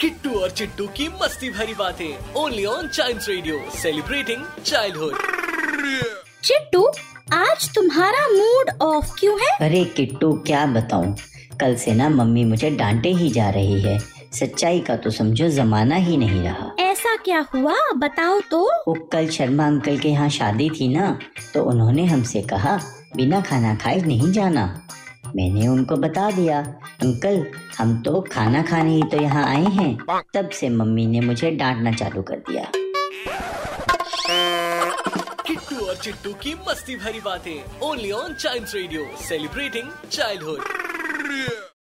किट्टू और चिट्टू की मस्ती भरी बातें only on child radio celebrating childhood Chittu आज तुम्हारा मूड ऑफ़ क्यों है? अरे किट्टू क्या बताऊँ? कल से ना मम्मी मुझे डांटे ही जा रही है। सच्चाई का तो समझो जमाना ही नहीं रहा। ऐसा क्या हुआ? बताओ तो। वो कल शर्मा अंकल के यहाँ शादी थी ना तो उन्होंने हमसे कहा बिना खाना खाए नहीं जाना। मैंने उनको बता दिया, अंकल, हम तो खाना खाने ही तो यहाँ आए हैं। तब से मम्मी ने मुझे डांटना चालू कर दिया। किट्टू और चिट्टू की मस्ती भरी बातें only on child radio celebrating childhood